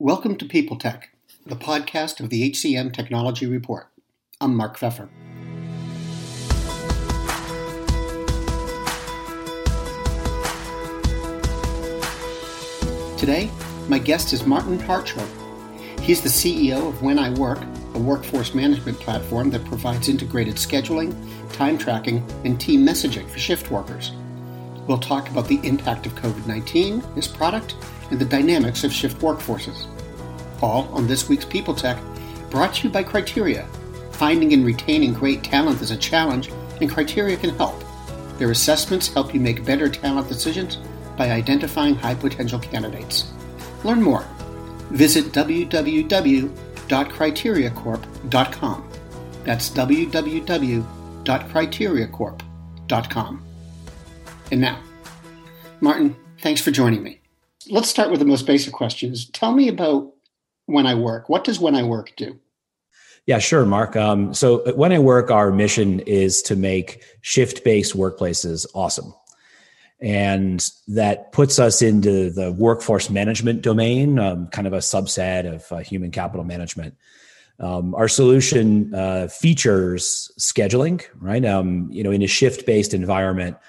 Welcome to People Tech, the podcast of the HCM Technology Report. I'm Mark Feffer. Today, my guest is Martin Hartshorne. He's the CEO of When I Work, a workforce management platform that provides integrated scheduling, time tracking, and team messaging for shift workers. We'll talk about the impact of COVID 19, this product, and the dynamics of shift workforces. All on this week's People Tech, brought to you by Criteria. Finding and retaining great talent is a challenge, and Criteria can help. Their assessments help you make better talent decisions by identifying high potential candidates. Learn more. Visit www.criteriacorp.com. That's www.criteriacorp.com. And now, Martin, thanks for joining me. Let's start with the most basic questions. Tell me about when I work. What does when I work do? Yeah, sure, Mark. Um, so uh, when I work, our mission is to make shift-based workplaces awesome. And that puts us into the workforce management domain, um, kind of a subset of uh, human capital management. Um, our solution uh, features scheduling, right? Um, you know, in a shift-based environment, uh,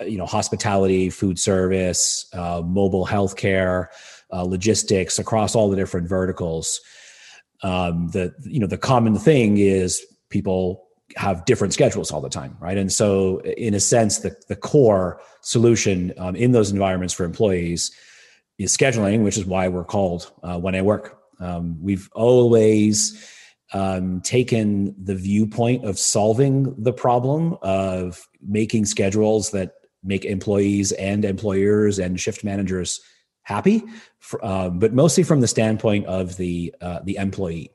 you know, hospitality, food service, uh, mobile healthcare, uh, logistics across all the different verticals. Um, the you know the common thing is people have different schedules all the time, right? And so, in a sense, the the core solution um, in those environments for employees is scheduling, which is why we're called uh, When I Work. Um, we've always um, taken the viewpoint of solving the problem of making schedules that make employees and employers and shift managers happy, um, but mostly from the standpoint of the uh, the employee.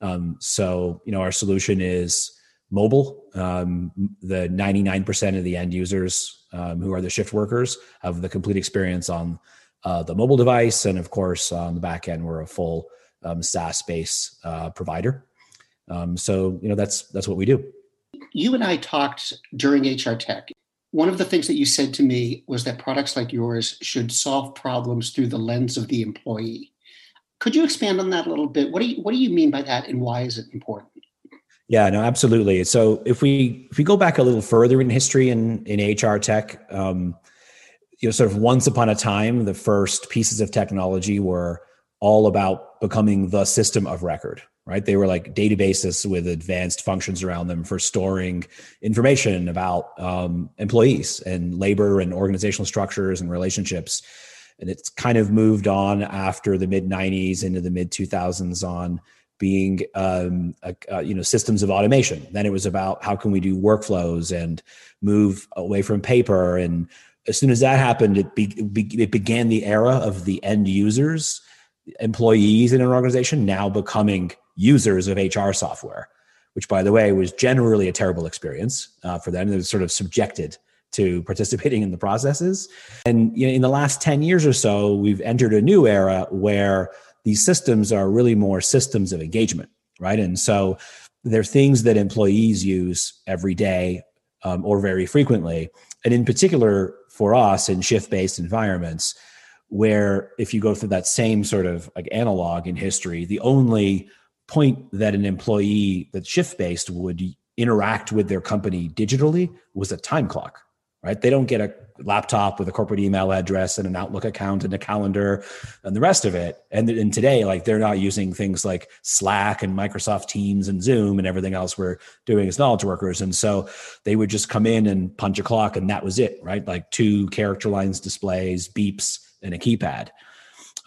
Um, so you know, our solution is mobile. Um, the 99% of the end users um, who are the shift workers have the complete experience on uh, the mobile device, and of course, on the back end, we're a full um, SaaS-based uh, provider. Um, so you know, that's that's what we do. You and I talked during HR Tech one of the things that you said to me was that products like yours should solve problems through the lens of the employee. Could you expand on that a little bit? What do you what do you mean by that and why is it important? Yeah, no, absolutely. So if we if we go back a little further in history in in HR tech, um, you know, sort of once upon a time, the first pieces of technology were all about becoming the system of record, right? They were like databases with advanced functions around them for storing information about um, employees and labor and organizational structures and relationships. And it's kind of moved on after the mid 90s into the mid 2000s on being um, a, uh, you know systems of automation. Then it was about how can we do workflows and move away from paper. And as soon as that happened, it, be, it began the era of the end users employees in an organization now becoming users of HR software, which, by the way, was generally a terrible experience uh, for them. They were sort of subjected to participating in the processes. And you know, in the last 10 years or so, we've entered a new era where these systems are really more systems of engagement, right? And so they're things that employees use every day um, or very frequently. And in particular, for us in shift based environments, where if you go through that same sort of like analog in history, the only point that an employee that's shift based would interact with their company digitally was a time clock right? They don't get a laptop with a corporate email address and an outlook account and a calendar and the rest of it. And, and today like they're not using things like slack and microsoft teams and zoom and everything else we're doing as knowledge workers. And so they would just come in and punch a clock and that was it right? Like two character lines displays beeps and a keypad.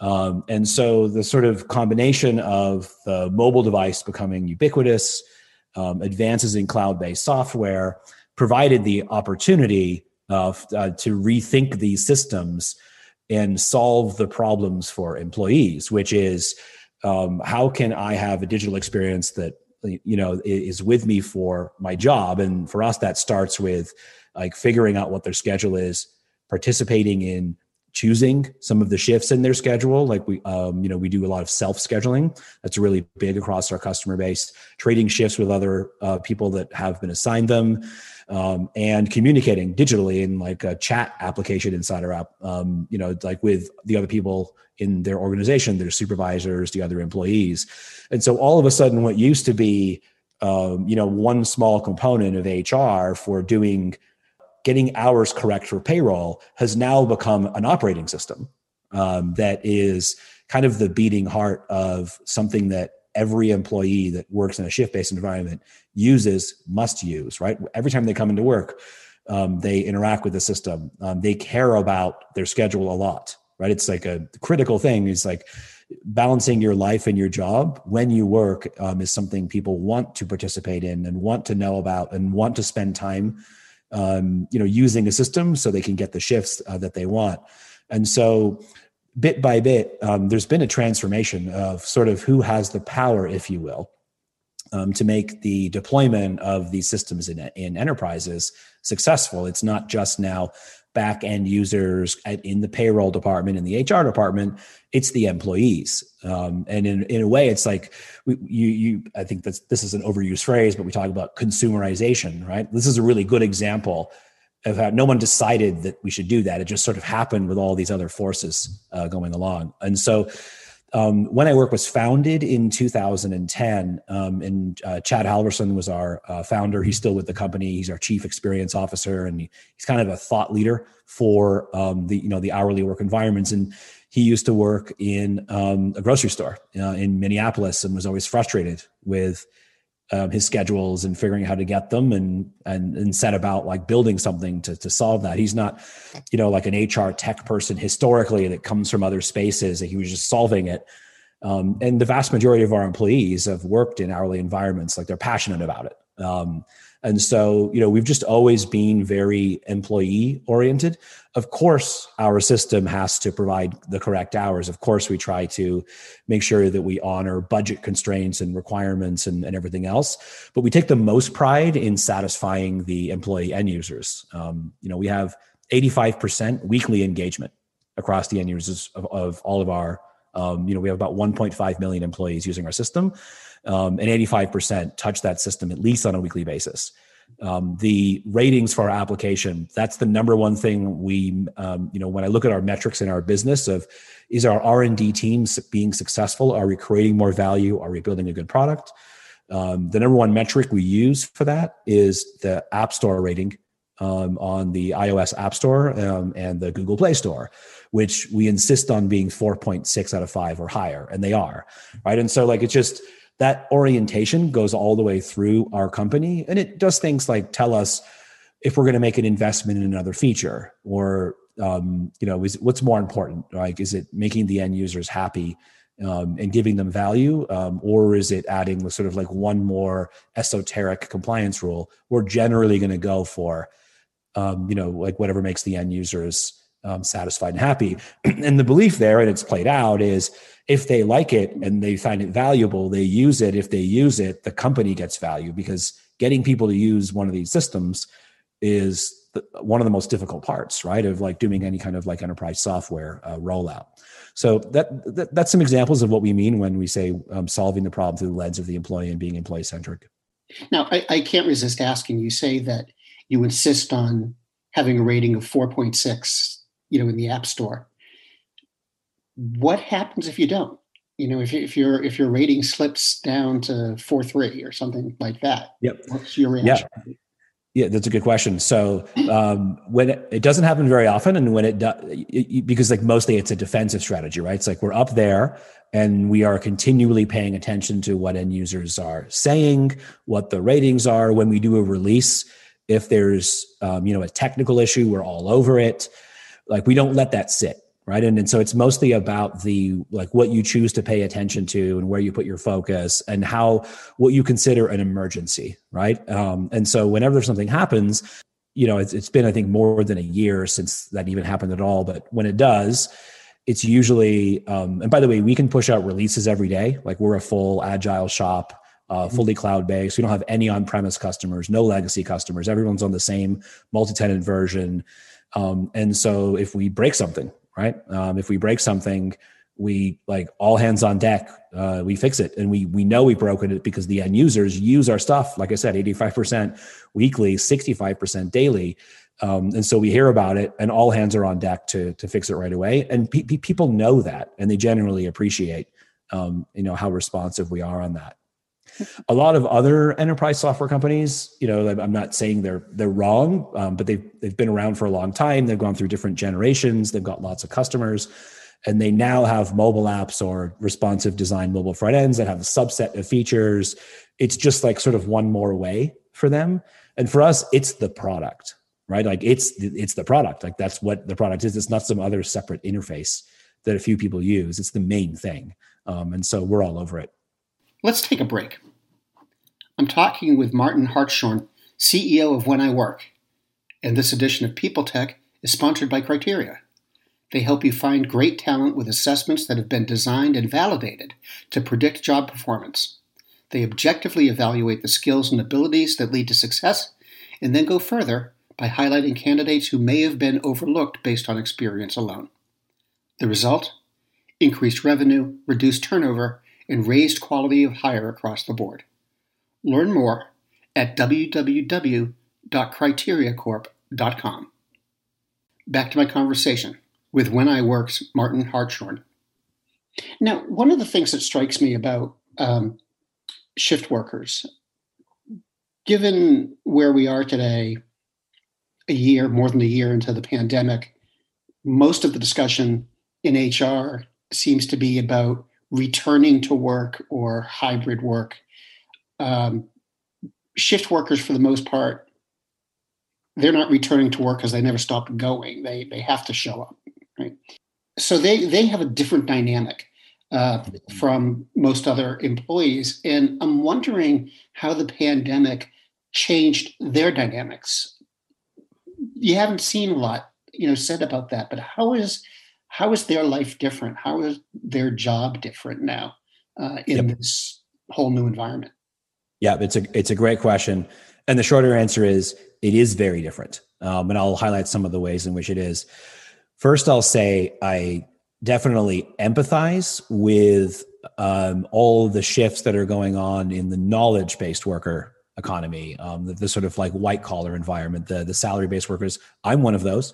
Um, and so the sort of combination of the mobile device becoming ubiquitous, um, advances in cloud based software provided the opportunity of, uh, to rethink these systems and solve the problems for employees, which is um, how can I have a digital experience that you know is with me for my job? And for us that starts with like figuring out what their schedule is participating in choosing some of the shifts in their schedule. Like we um, you know we do a lot of self scheduling that's really big across our customer base trading shifts with other uh, people that have been assigned them um, and communicating digitally in like a chat application inside our app, um, you know, like with the other people in their organization, their supervisors, the other employees. And so all of a sudden, what used to be, um, you know, one small component of HR for doing getting hours correct for payroll has now become an operating system um, that is kind of the beating heart of something that every employee that works in a shift based environment uses, must use, right? Every time they come into work, um, they interact with the system. Um, they care about their schedule a lot, right? It's like a critical thing. It's like balancing your life and your job when you work um, is something people want to participate in and want to know about and want to spend time, um, you know, using a system so they can get the shifts uh, that they want. And so bit by bit, um, there's been a transformation of sort of who has the power, if you will, um, to make the deployment of these systems in, in enterprises successful. It's not just now back end users at, in the payroll department in the HR department. It's the employees, um, and in, in a way, it's like we, you you. I think that's this is an overused phrase, but we talk about consumerization, right? This is a really good example of how no one decided that we should do that. It just sort of happened with all these other forces uh, going along. And so um, when I Work was founded in 2010, um, and uh, Chad Halvorson was our uh, founder. He's still with the company. He's our chief experience officer, and he, he's kind of a thought leader for um, the you know the hourly work environments. And he used to work in um, a grocery store uh, in Minneapolis, and was always frustrated with um, his schedules and figuring out how to get them and and and set about like building something to to solve that. He's not, you know, like an HR tech person historically that comes from other spaces. That He was just solving it. Um, and the vast majority of our employees have worked in hourly environments, like they're passionate about it. Um, and so, you know, we've just always been very employee oriented. Of course, our system has to provide the correct hours. Of course, we try to make sure that we honor budget constraints and requirements and, and everything else. But we take the most pride in satisfying the employee end users. Um, you know, we have 85% weekly engagement across the end users of, of all of our um, you know, we have about 1.5 million employees using our system, um, and 85% touch that system at least on a weekly basis. Um, the ratings for our application that's the number one thing we um, you know when i look at our metrics in our business of is our r&d teams being successful? Are we creating more value? Are we building a good product? Um, the number one metric we use for that is the app store rating um, on the ios app store um, and the google play store which we insist on being 4.6 out of 5 or higher and they are right? And so like it's just that orientation goes all the way through our company. And it does things like tell us if we're going to make an investment in another feature or um, you know is what's more important? Like is it making the end users happy um, and giving them value um, or is it adding sort of like one more esoteric compliance rule we're generally going to go for? Um, you know like whatever makes the end users um, satisfied and happy. and the belief there, and it's played out, is if they like it and they find it valuable, they use it. If they use it, the company gets value because getting people to use one of these systems is the, one of the most difficult parts, right? Of like doing any kind of like enterprise software uh, rollout. So that, that, that's some examples of what we mean when we say um, solving the problem through the lens of the employee and being employee centric. Now, I, I can't resist asking. You say that you insist on having a rating of 4.6 you know in the app store what happens if you don't you know if, if your if your rating slips down to four three or something like that yep what's your reaction yeah. Yeah, that's a good question. So um, when it, it, doesn't happen very often, and when it does, because like mostly it's a defensive strategy, right? It's like we're up there and we are continually paying attention to what end users are saying, what the ratings are. When we do a release, if there's um, you know a technical issue, we're all over it like we don't let that sit right? And, and so it's mostly about the like what you choose to pay attention to and where you put your focus and how what you consider an emergency right? Um, and so whenever something happens you know it's, it's been i think more than a year since that even happened at all. But when it does it's usually um, and by the way we can push out releases every day. Like we're a full agile shop uh, fully cloud based we don't have any on-premise customers no legacy customers. Everyone's on the same multi-tenant version um, and so if we break something, right? Um, if we break something, we like all hands on deck. Uh, we fix it, and we we know we broken it because the end users use our stuff. Like I said, eighty five percent weekly, sixty five percent daily. Um, and so we hear about it, and all hands are on deck to to fix it right away. And pe- pe- people know that, and they generally appreciate, um, you know, how responsive we are on that. A lot of other enterprise software companies, you know, I'm not saying they're they're wrong, um, but they've they've been around for a long time. They've gone through different generations. They've got lots of customers, and they now have mobile apps or responsive design mobile front ends that have a subset of features. It's just like sort of one more way for them. And for us, it's the product right? Like it's it's the product. Like that's what the product is. It's not some other separate interface that a few people use. It's the main thing, um, and so we're all over it. Let's take a break. I'm talking with Martin Hartshorne, CEO of When I Work, and this edition of People Tech is sponsored by Criteria. They help you find great talent with assessments that have been designed and validated to predict job performance. They objectively evaluate the skills and abilities that lead to success and then go further by highlighting candidates who may have been overlooked based on experience alone. The result? Increased revenue, reduced turnover, and raised quality of hire across the board. Learn more at www.criteriacorp.com. Back to my conversation with When I Work's Martin Hartshorne. Now, one of the things that strikes me about um, shift workers, given where we are today a year, more than a year into the pandemic, most of the discussion in HR seems to be about returning to work or hybrid work. Um, shift workers, for the most part, they're not returning to work because they never stopped going. They they have to show up, right? So they they have a different dynamic uh, from most other employees, and I'm wondering how the pandemic changed their dynamics you haven't seen a lot, you know, said about that. But how is how is their life different? How is their job different now uh, in yep. this whole new environment? Yeah, it's a it's a great question, and the shorter answer is it is very different. Um, and I'll highlight some of the ways in which it is. First, I'll say I definitely empathize with um, all the shifts that are going on in the knowledge based worker economy, um, the, the, sort of like white collar environment, the the salary based workers. I'm one of those.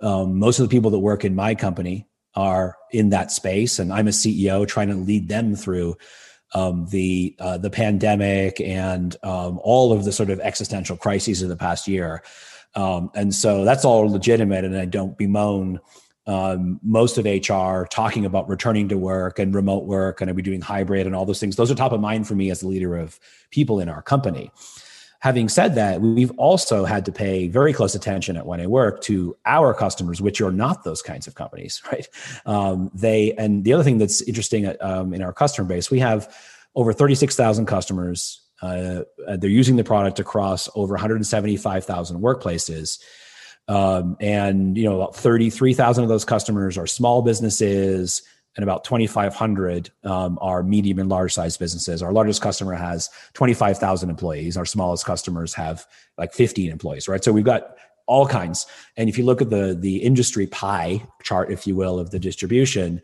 Um, most of the people that work in my company are in that space, and I'm a CEO trying to lead them through um, the uh, the pandemic and um, all of the sort of existential crises of the past year. Um, and so that's all legitimate, and I don't bemoan um, most of HR talking about returning to work and remote work, and are we doing hybrid and all those things? Those are top of mind for me as the leader of people in our company. Having said that, we've also had to pay very close attention at When I Work to our customers, which are not those kinds of companies, right? Um, they and the other thing that's interesting um, in our customer base, we have over thirty six thousand customers. Uh, they're using the product across over one hundred seventy five thousand workplaces. Um, and you know, about 33,000 of those customers are small businesses, and about 2,500 um, are medium and large size businesses. Our largest customer has 25,000 employees. Our smallest customers have like 15 employees, right? So we've got all kinds. And if you look at the the industry pie chart, if you will, of the distribution,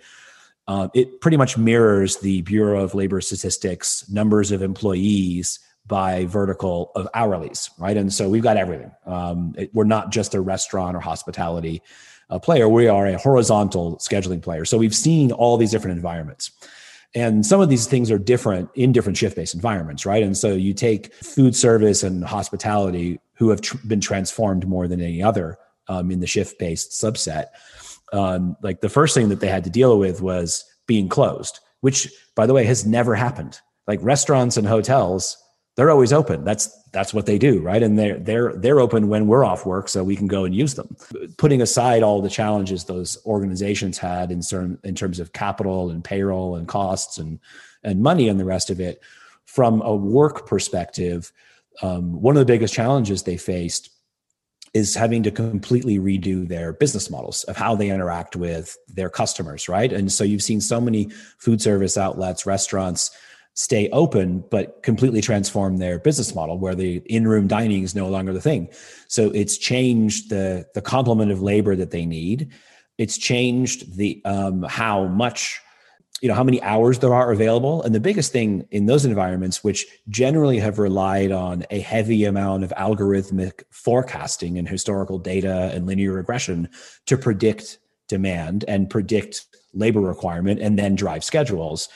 uh, it pretty much mirrors the Bureau of Labor Statistics numbers of employees by vertical of hourlies, right? And so we've got everything. Um, it, we're not just a restaurant or hospitality uh, player, we are a horizontal scheduling player. So we've seen all these different environments. And some of these things are different in different shift based environments, right? And so you take food service and hospitality, who have tr- been transformed more than any other um, in the shift based subset. Um, like the first thing that they had to deal with was being closed, which, by the way, has never happened. Like restaurants and hotels they're always open. That's that's what they do, right? And they're they're they're open when we're off work, so we can go and use them. Putting aside all the challenges those organizations had in certain in terms of capital and payroll and costs and and money and the rest of it, from a work perspective, um, one of the biggest challenges they faced is having to completely redo their business models of how they interact with their customers, right? And so you've seen so many food service outlets, restaurants stay open but completely transform their business model where the in-room dining is no longer the thing. So it's changed the the complement of labor that they need. It's changed the um, how much you know how many hours there are available. And the biggest thing in those environments which generally have relied on a heavy amount of algorithmic forecasting and historical data and linear regression to predict demand and predict labor requirement and then drive schedules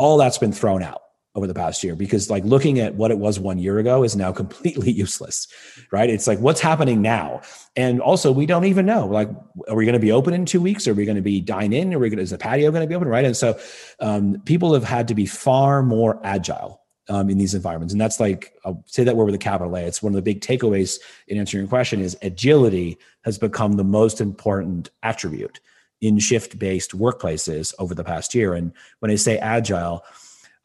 all that's been thrown out over the past year because like looking at what it was one year ago is now completely useless right? It's like what's happening now? And also we don't even know like are we going to be open in two weeks? Are we going to be dine in? Are we going to, is the patio going to be open right? And so um, people have had to be far more agile um, in these environments. And that's like i'll say that word with a capital a. It's one of the big takeaways in answering your question is agility has become the most important attribute in shift based workplaces over the past year and when i say agile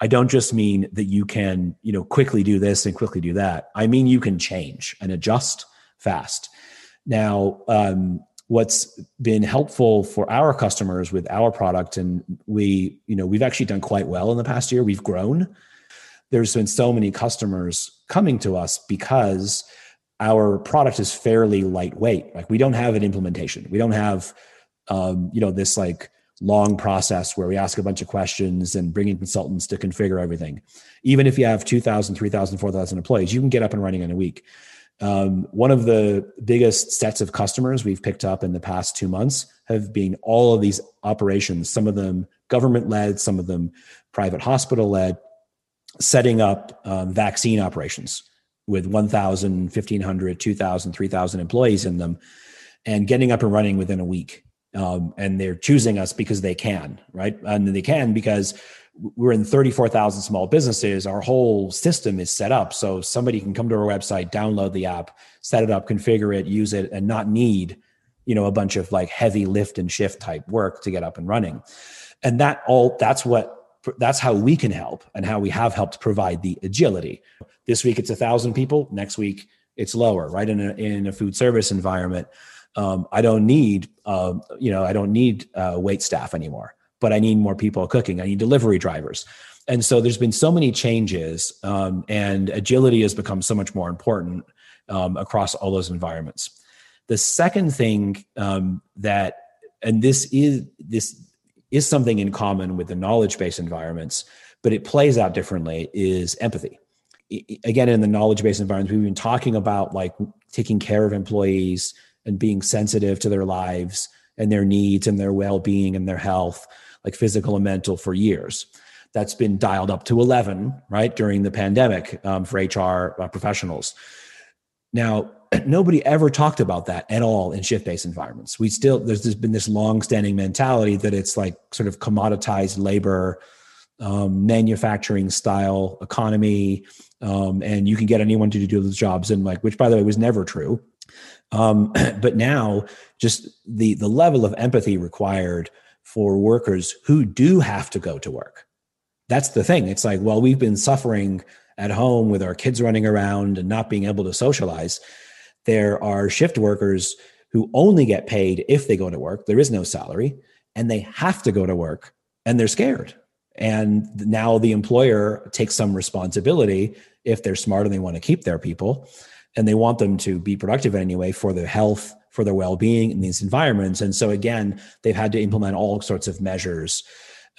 I don't just mean that you can, you know, quickly do this and quickly do that. I mean you can change and adjust fast. Now, um, what's been helpful for our customers with our product, and we, you know, we've actually done quite well in the past year. We've grown. There's been so many customers coming to us because our product is fairly lightweight. Like we don't have an implementation. We don't have, um, you know, this like long process where we ask a bunch of questions and bring in consultants to configure everything. Even if you have 2,000, 3,000, 4,000 employees, you can get up and running in a week. Um, one of the biggest sets of customers we've picked up in the past two months have been all of these operations, some of them government led, some of them private hospital led, setting up um, vaccine operations with 1,000, 1,500, 2,000, 3,000 employees in them and getting up and running within a week um, and they're choosing us because they can, right? And they can because we're in 34,000 small businesses. Our whole system is set up so somebody can come to our website, download the app, set it up, configure it, use it, and not need, you know, a bunch of like heavy lift and shift type work to get up and running. And that all that's what that's how we can help and how we have helped provide the agility. This week it's a thousand people. Next week it's lower, right? In a in a food service environment um, I don't need, uh, you know, I don't need uh, wait staff anymore, but I need more people cooking. I need delivery drivers. And so there's been so many changes, um, and agility has become so much more important um, across all those environments. The second thing um, that, and this is this is something in common with the knowledge-based environments, but it plays out differently, is empathy again in the knowledge based environments we've been talking about like taking care of employees and being sensitive to their lives and their needs and their well-being and their health like physical and mental for years. That's been dialed up to 11 right during the pandemic um, for hr uh, professionals. Now nobody ever talked about that at all in shift-based environments. We still there's, there's been this long-standing mentality that it's like sort of commoditized labor um, manufacturing style economy um, and you can get anyone to do those jobs. And like which by the way was never true um, but now, just the the level of empathy required for workers who do have to go to work. That's the thing. It's like, well, we've been suffering at home with our kids running around and not being able to socialize. There are shift workers who only get paid if they go to work. There is no salary, and they have to go to work, and they're scared. And now the employer takes some responsibility if they're smart and they want to keep their people and they want them to be productive anyway for their health for their well-being in these environments. And so again they've had to implement all sorts of measures.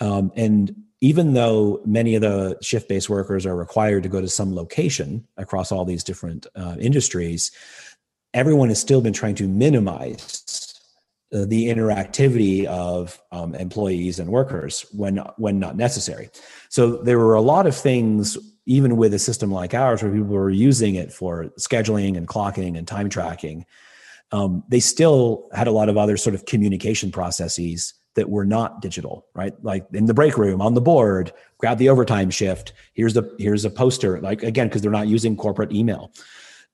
Um, and even though many of the shift-based workers are required to go to some location across all these different uh, industries everyone has still been trying to minimize uh, the interactivity of um, employees and workers when when not necessary. So there were a lot of things even with a system like ours where people were using it for scheduling and clocking and time tracking um, they still had a lot of other sort of communication processes that were not digital right? Like in the break room on the board grab the overtime shift here's the here's a poster like again because they're not using corporate email.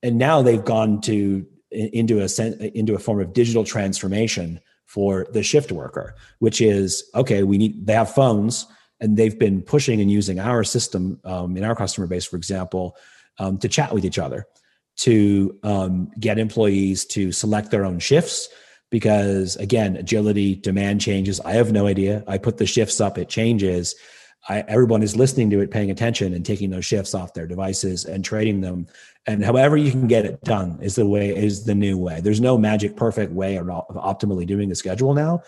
And now they've gone to into a into a form of digital transformation for the shift worker which is okay we need they have phones and they've been pushing and using our system um, in our customer base, for example, um, to chat with each other, to um, get employees to select their own shifts. Because again, agility, demand changes. I have no idea. I put the shifts up, it changes. I, everyone is listening to it, paying attention, and taking those shifts off their devices and trading them. And however you can get it done is the way is the new way. There's no magic perfect way of optimally doing a schedule now.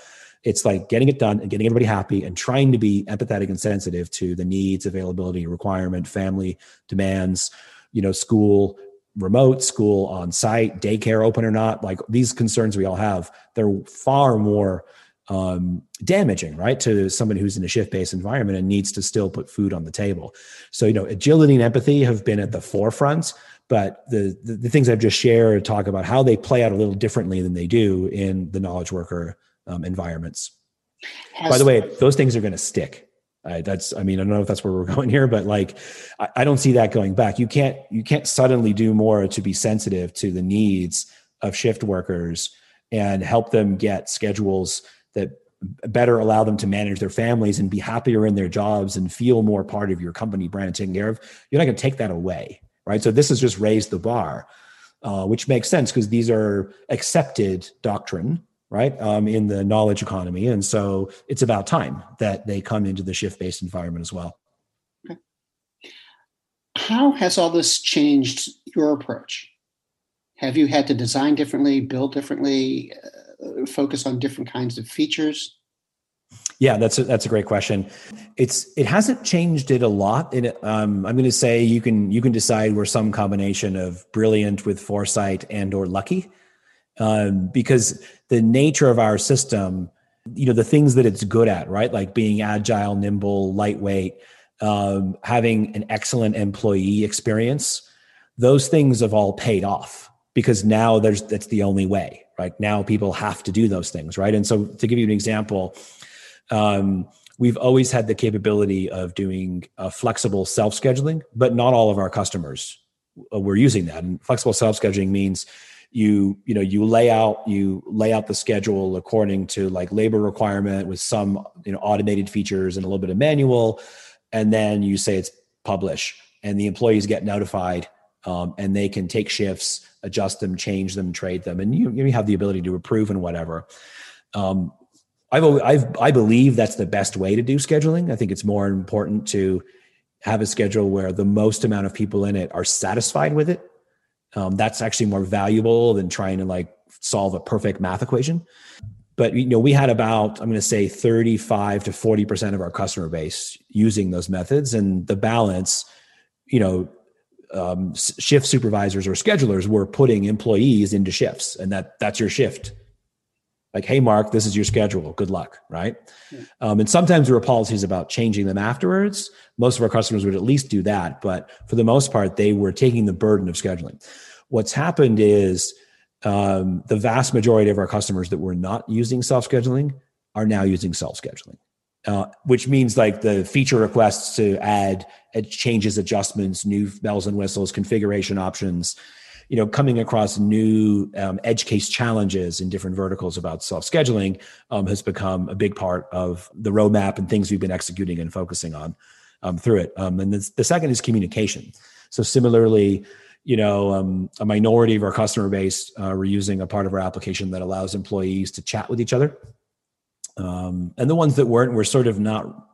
It's like getting it done and getting everybody happy and trying to be empathetic and sensitive to the needs, availability, requirement, family demands, you know, school, remote, school on site, daycare open or not. Like these concerns we all have, they're far more um, damaging, right, to someone who's in a shift based environment and needs to still put food on the table. So, you know, agility and empathy have been at the forefront, but the, the, the things I've just shared talk about how they play out a little differently than they do in the knowledge worker um, environments. Has, By the way, those things are going to stick. Uh, that's, I mean, I don't know if that's where we're going here, but like, I, I don't see that going back. You can't, you can't suddenly do more to be sensitive to the needs of shift workers and help them get schedules that better allow them to manage their families and be happier in their jobs and feel more part of your company brand and taken care of. You're not going to take that away, right? So this has just raised the bar, uh, which makes sense because these are accepted doctrine right um, in the knowledge economy and so it's about time that they come into the shift based environment as well okay. how has all this changed your approach have you had to design differently build differently uh, focus on different kinds of features yeah, that's a, that's a great question. It's it hasn't changed it a lot. In um, I'm going to say you can you can decide we're some combination of brilliant with foresight and or lucky um, because the nature of our system, you know, the things that it's good at, right? Like being agile, nimble, lightweight, um, having an excellent employee experience, those things have all paid off because now there's that's the only way, right? Now people have to do those things, right? And so to give you an example, um, we've always had the capability of doing uh, flexible self scheduling, but not all of our customers uh, were using that. And flexible self scheduling means you you know you lay out you lay out the schedule according to like labor requirement with some you know automated features and a little bit of manual and then you say it's publish and the employees get notified um, and they can take shifts adjust them change them trade them and you, you have the ability to approve and whatever. Um, I've, I've i believe that's the best way to do scheduling. I think it's more important to have a schedule where the most amount of people in it are satisfied with it um, that's actually more valuable than trying to like solve a perfect math equation. But you know, we had about I'm going to say 35 to 40 percent of our customer base using those methods, and the balance, you know, um, shift supervisors or schedulers were putting employees into shifts, and that that's your shift. Like, hey, Mark, this is your schedule. Good luck, right? Yeah. Um, and sometimes there were policies about changing them afterwards. Most of our customers would at least do that, but for the most part, they were taking the burden of scheduling. What's happened is um, the vast majority of our customers that were not using self scheduling are now using self scheduling, uh, which means like the feature requests to add changes, adjustments, new bells and whistles, configuration options. You know, coming across new um, edge case challenges in different verticals about self scheduling um, has become a big part of the roadmap and things we've been executing and focusing on um, through it. Um, and the, the second is communication. So similarly, you know, um, a minority of our customer base uh, were using a part of our application that allows employees to chat with each other. Um, and the ones that weren't were sort of not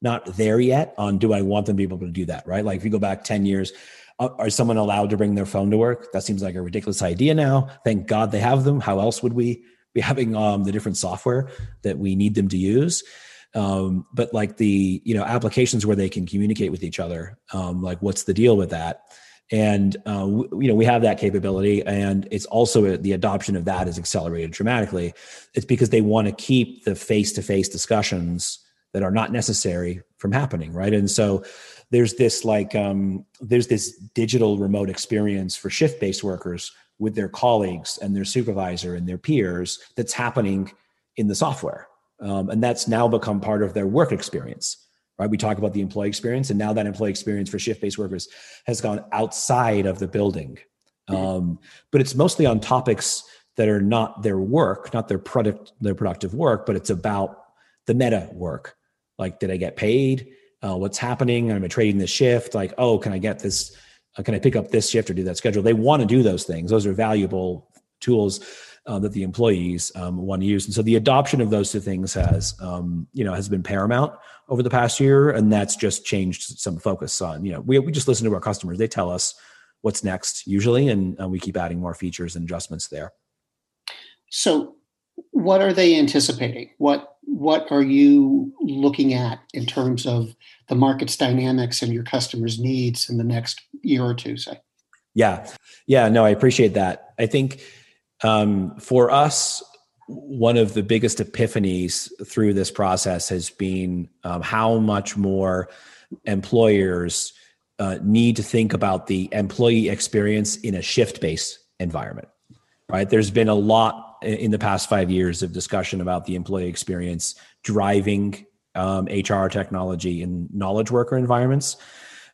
not there yet on do I want them to be able to do that, right? Like if you go back 10 years, uh, are someone allowed to bring their phone to work? That seems like a ridiculous idea now. Thank God they have them. How else would we be having um, the different software that we need them to use? Um, but like the you know applications where they can communicate with each other, um, like what's the deal with that? And uh, you know we have that capability and it's also the adoption of that is accelerated dramatically. It's because they want to keep the face-to-face discussions that are not necessary from happening right? And so there's this like um, there's this digital remote experience for shift-based workers with their colleagues and their supervisor and their peers that's happening in the software um, and that's now become part of their work experience right? We talk about the employee experience, and now that employee experience for shift-based workers has gone outside of the building. Mm-hmm. Um, but it's mostly on topics that are not their work, not their product, their productive work, but it's about the meta work. Like, did I get paid? Uh, what's happening? Am I trading this shift? Like, oh, can I get this? Uh, can I pick up this shift or do that schedule? They want to do those things. Those are valuable tools uh, that the employees um, want to use. And so the adoption of those two things has, um, you know, has been paramount over the past year, and that's just changed some focus on. You know, we we just listen to our customers; they tell us what's next usually, and uh, we keep adding more features and adjustments there. So, what are they anticipating? What what are you looking at in terms of the market's dynamics and your customers' needs in the next year or two? Say. Yeah, yeah. No, I appreciate that. I think um, for us, one of the biggest epiphanies through this process has been um, how much more employers uh, need to think about the employee experience in a shift based environment. Right? There's been a lot in the past five years of discussion about the employee experience driving um, HR technology in knowledge worker environments.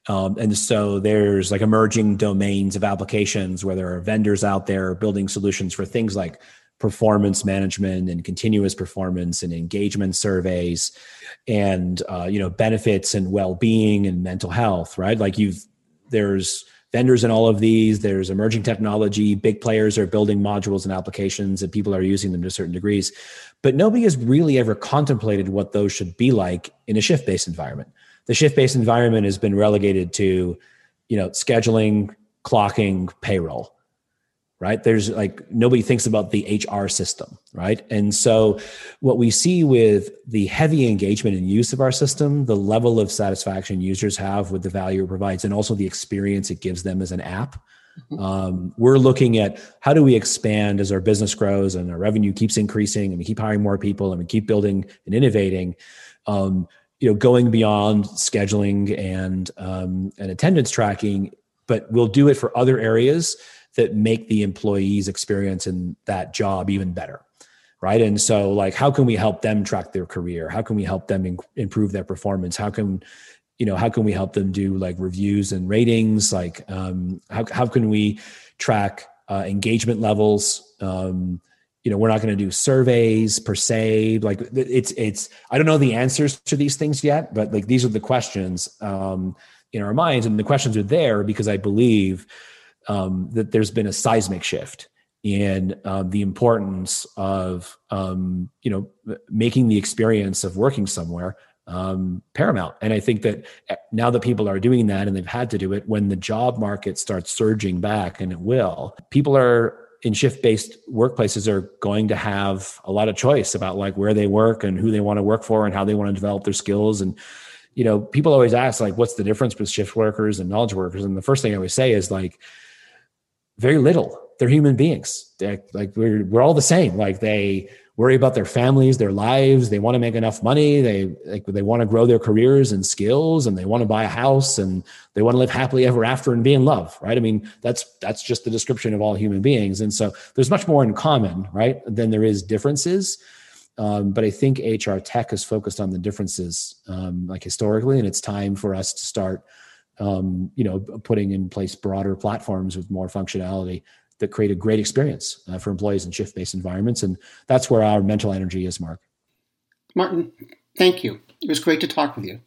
Um, and so there's like emerging domains of applications where there are vendors out there building solutions for things like performance management and continuous performance and engagement surveys and uh, you know benefits and well-being and mental health right? Like you've there's vendors in all of these there's emerging technology big players are building modules and applications and people are using them to certain degrees. But nobody has really ever contemplated what those should be like in a shift-based environment. The shift-based environment has been relegated to you know scheduling clocking payroll right? There's like nobody thinks about the hr system right? And so what we see with the heavy engagement and use of our system the level of satisfaction users have with the value it provides and also the experience it gives them as an app. Mm-hmm. um, we're looking at how do we expand as our business grows and our revenue keeps increasing and we keep hiring more people and we keep building and innovating. Um, you know going beyond scheduling and um, and attendance tracking but we'll do it for other areas that make the employees experience in that job even better right? And so like how can we help them track their career? How can we help them in- improve their performance? How can you know how can we help them do like reviews and ratings? Like um, how, how can we track uh, engagement levels? Um, you know we're not going to do surveys per se. Like it's it's i don't know the answers to these things yet but like these are the questions um, in our minds. And the questions are there because i believe um, that there's been a seismic shift in uh, the importance of um, you know making the experience of working somewhere um, paramount. And I think that eh, now that people are doing that and they've had to do it, when the job market starts surging back, and it will, people are in shift based workplaces are going to have a lot of choice about like where they work and who they want to work for and how they want to develop their skills and you know people always ask like what's the difference between shift workers and knowledge workers and the first thing i always say is like very little. They're human beings. They're, like we're we're all the same. Like they worry about their families, their lives. They want to make enough money. They like they want to grow their careers and skills, and they want to buy a house, and they want to live happily ever after and be in love. Right? I mean, that's that's just the description of all human beings. And so there's much more in common, right, than there is differences. Um, but I think HR tech is focused on the differences, um, like historically, and it's time for us to start um, you know, putting in place broader platforms with more functionality that create a great experience uh, for employees in shift-based environments. And that's where our mental energy is, Mark. Martin, thank you. It was great to talk with you.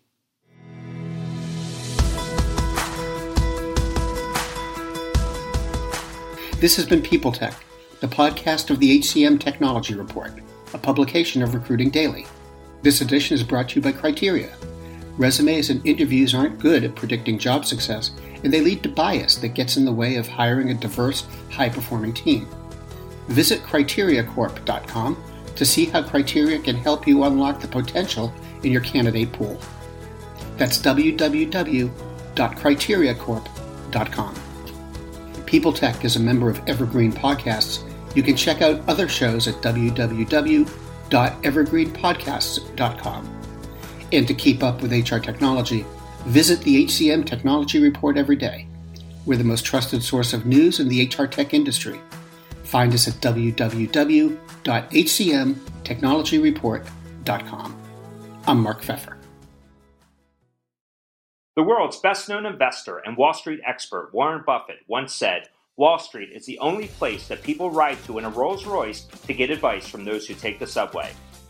This has been People Tech, the podcast of the HCM Technology Report, a publication of Recruiting Daily. This edition is brought to you by Criteria Resumes and interviews aren't good at predicting job success, and they lead to bias that gets in the way of hiring a diverse, high performing team. Visit criteriacorp.com to see how Criteria can help you unlock the potential in your candidate pool. That's www.criteriacorp.com. People Tech is a member of Evergreen Podcasts. You can check out other shows at www.evergreenpodcasts.com. And to keep up with HR technology, visit the HCM Technology Report every day. We're the most trusted source of news in the HR tech industry. Find us at www.hcmtechnologyreport.com. I'm Mark Feffer. The world's best known investor and Wall Street expert, Warren Buffett, once said Wall Street is the only place that people ride to in a Rolls Royce to get advice from those who take the subway.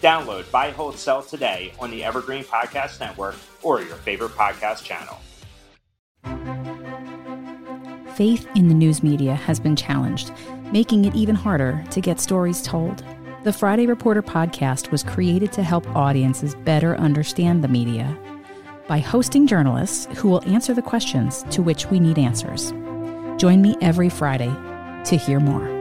Download Buy, Hold, Sell today on the Evergreen Podcast Network or your favorite podcast channel. Faith in the news media has been challenged, making it even harder to get stories told. The Friday Reporter podcast was created to help audiences better understand the media by hosting journalists who will answer the questions to which we need answers. Join me every Friday to hear more.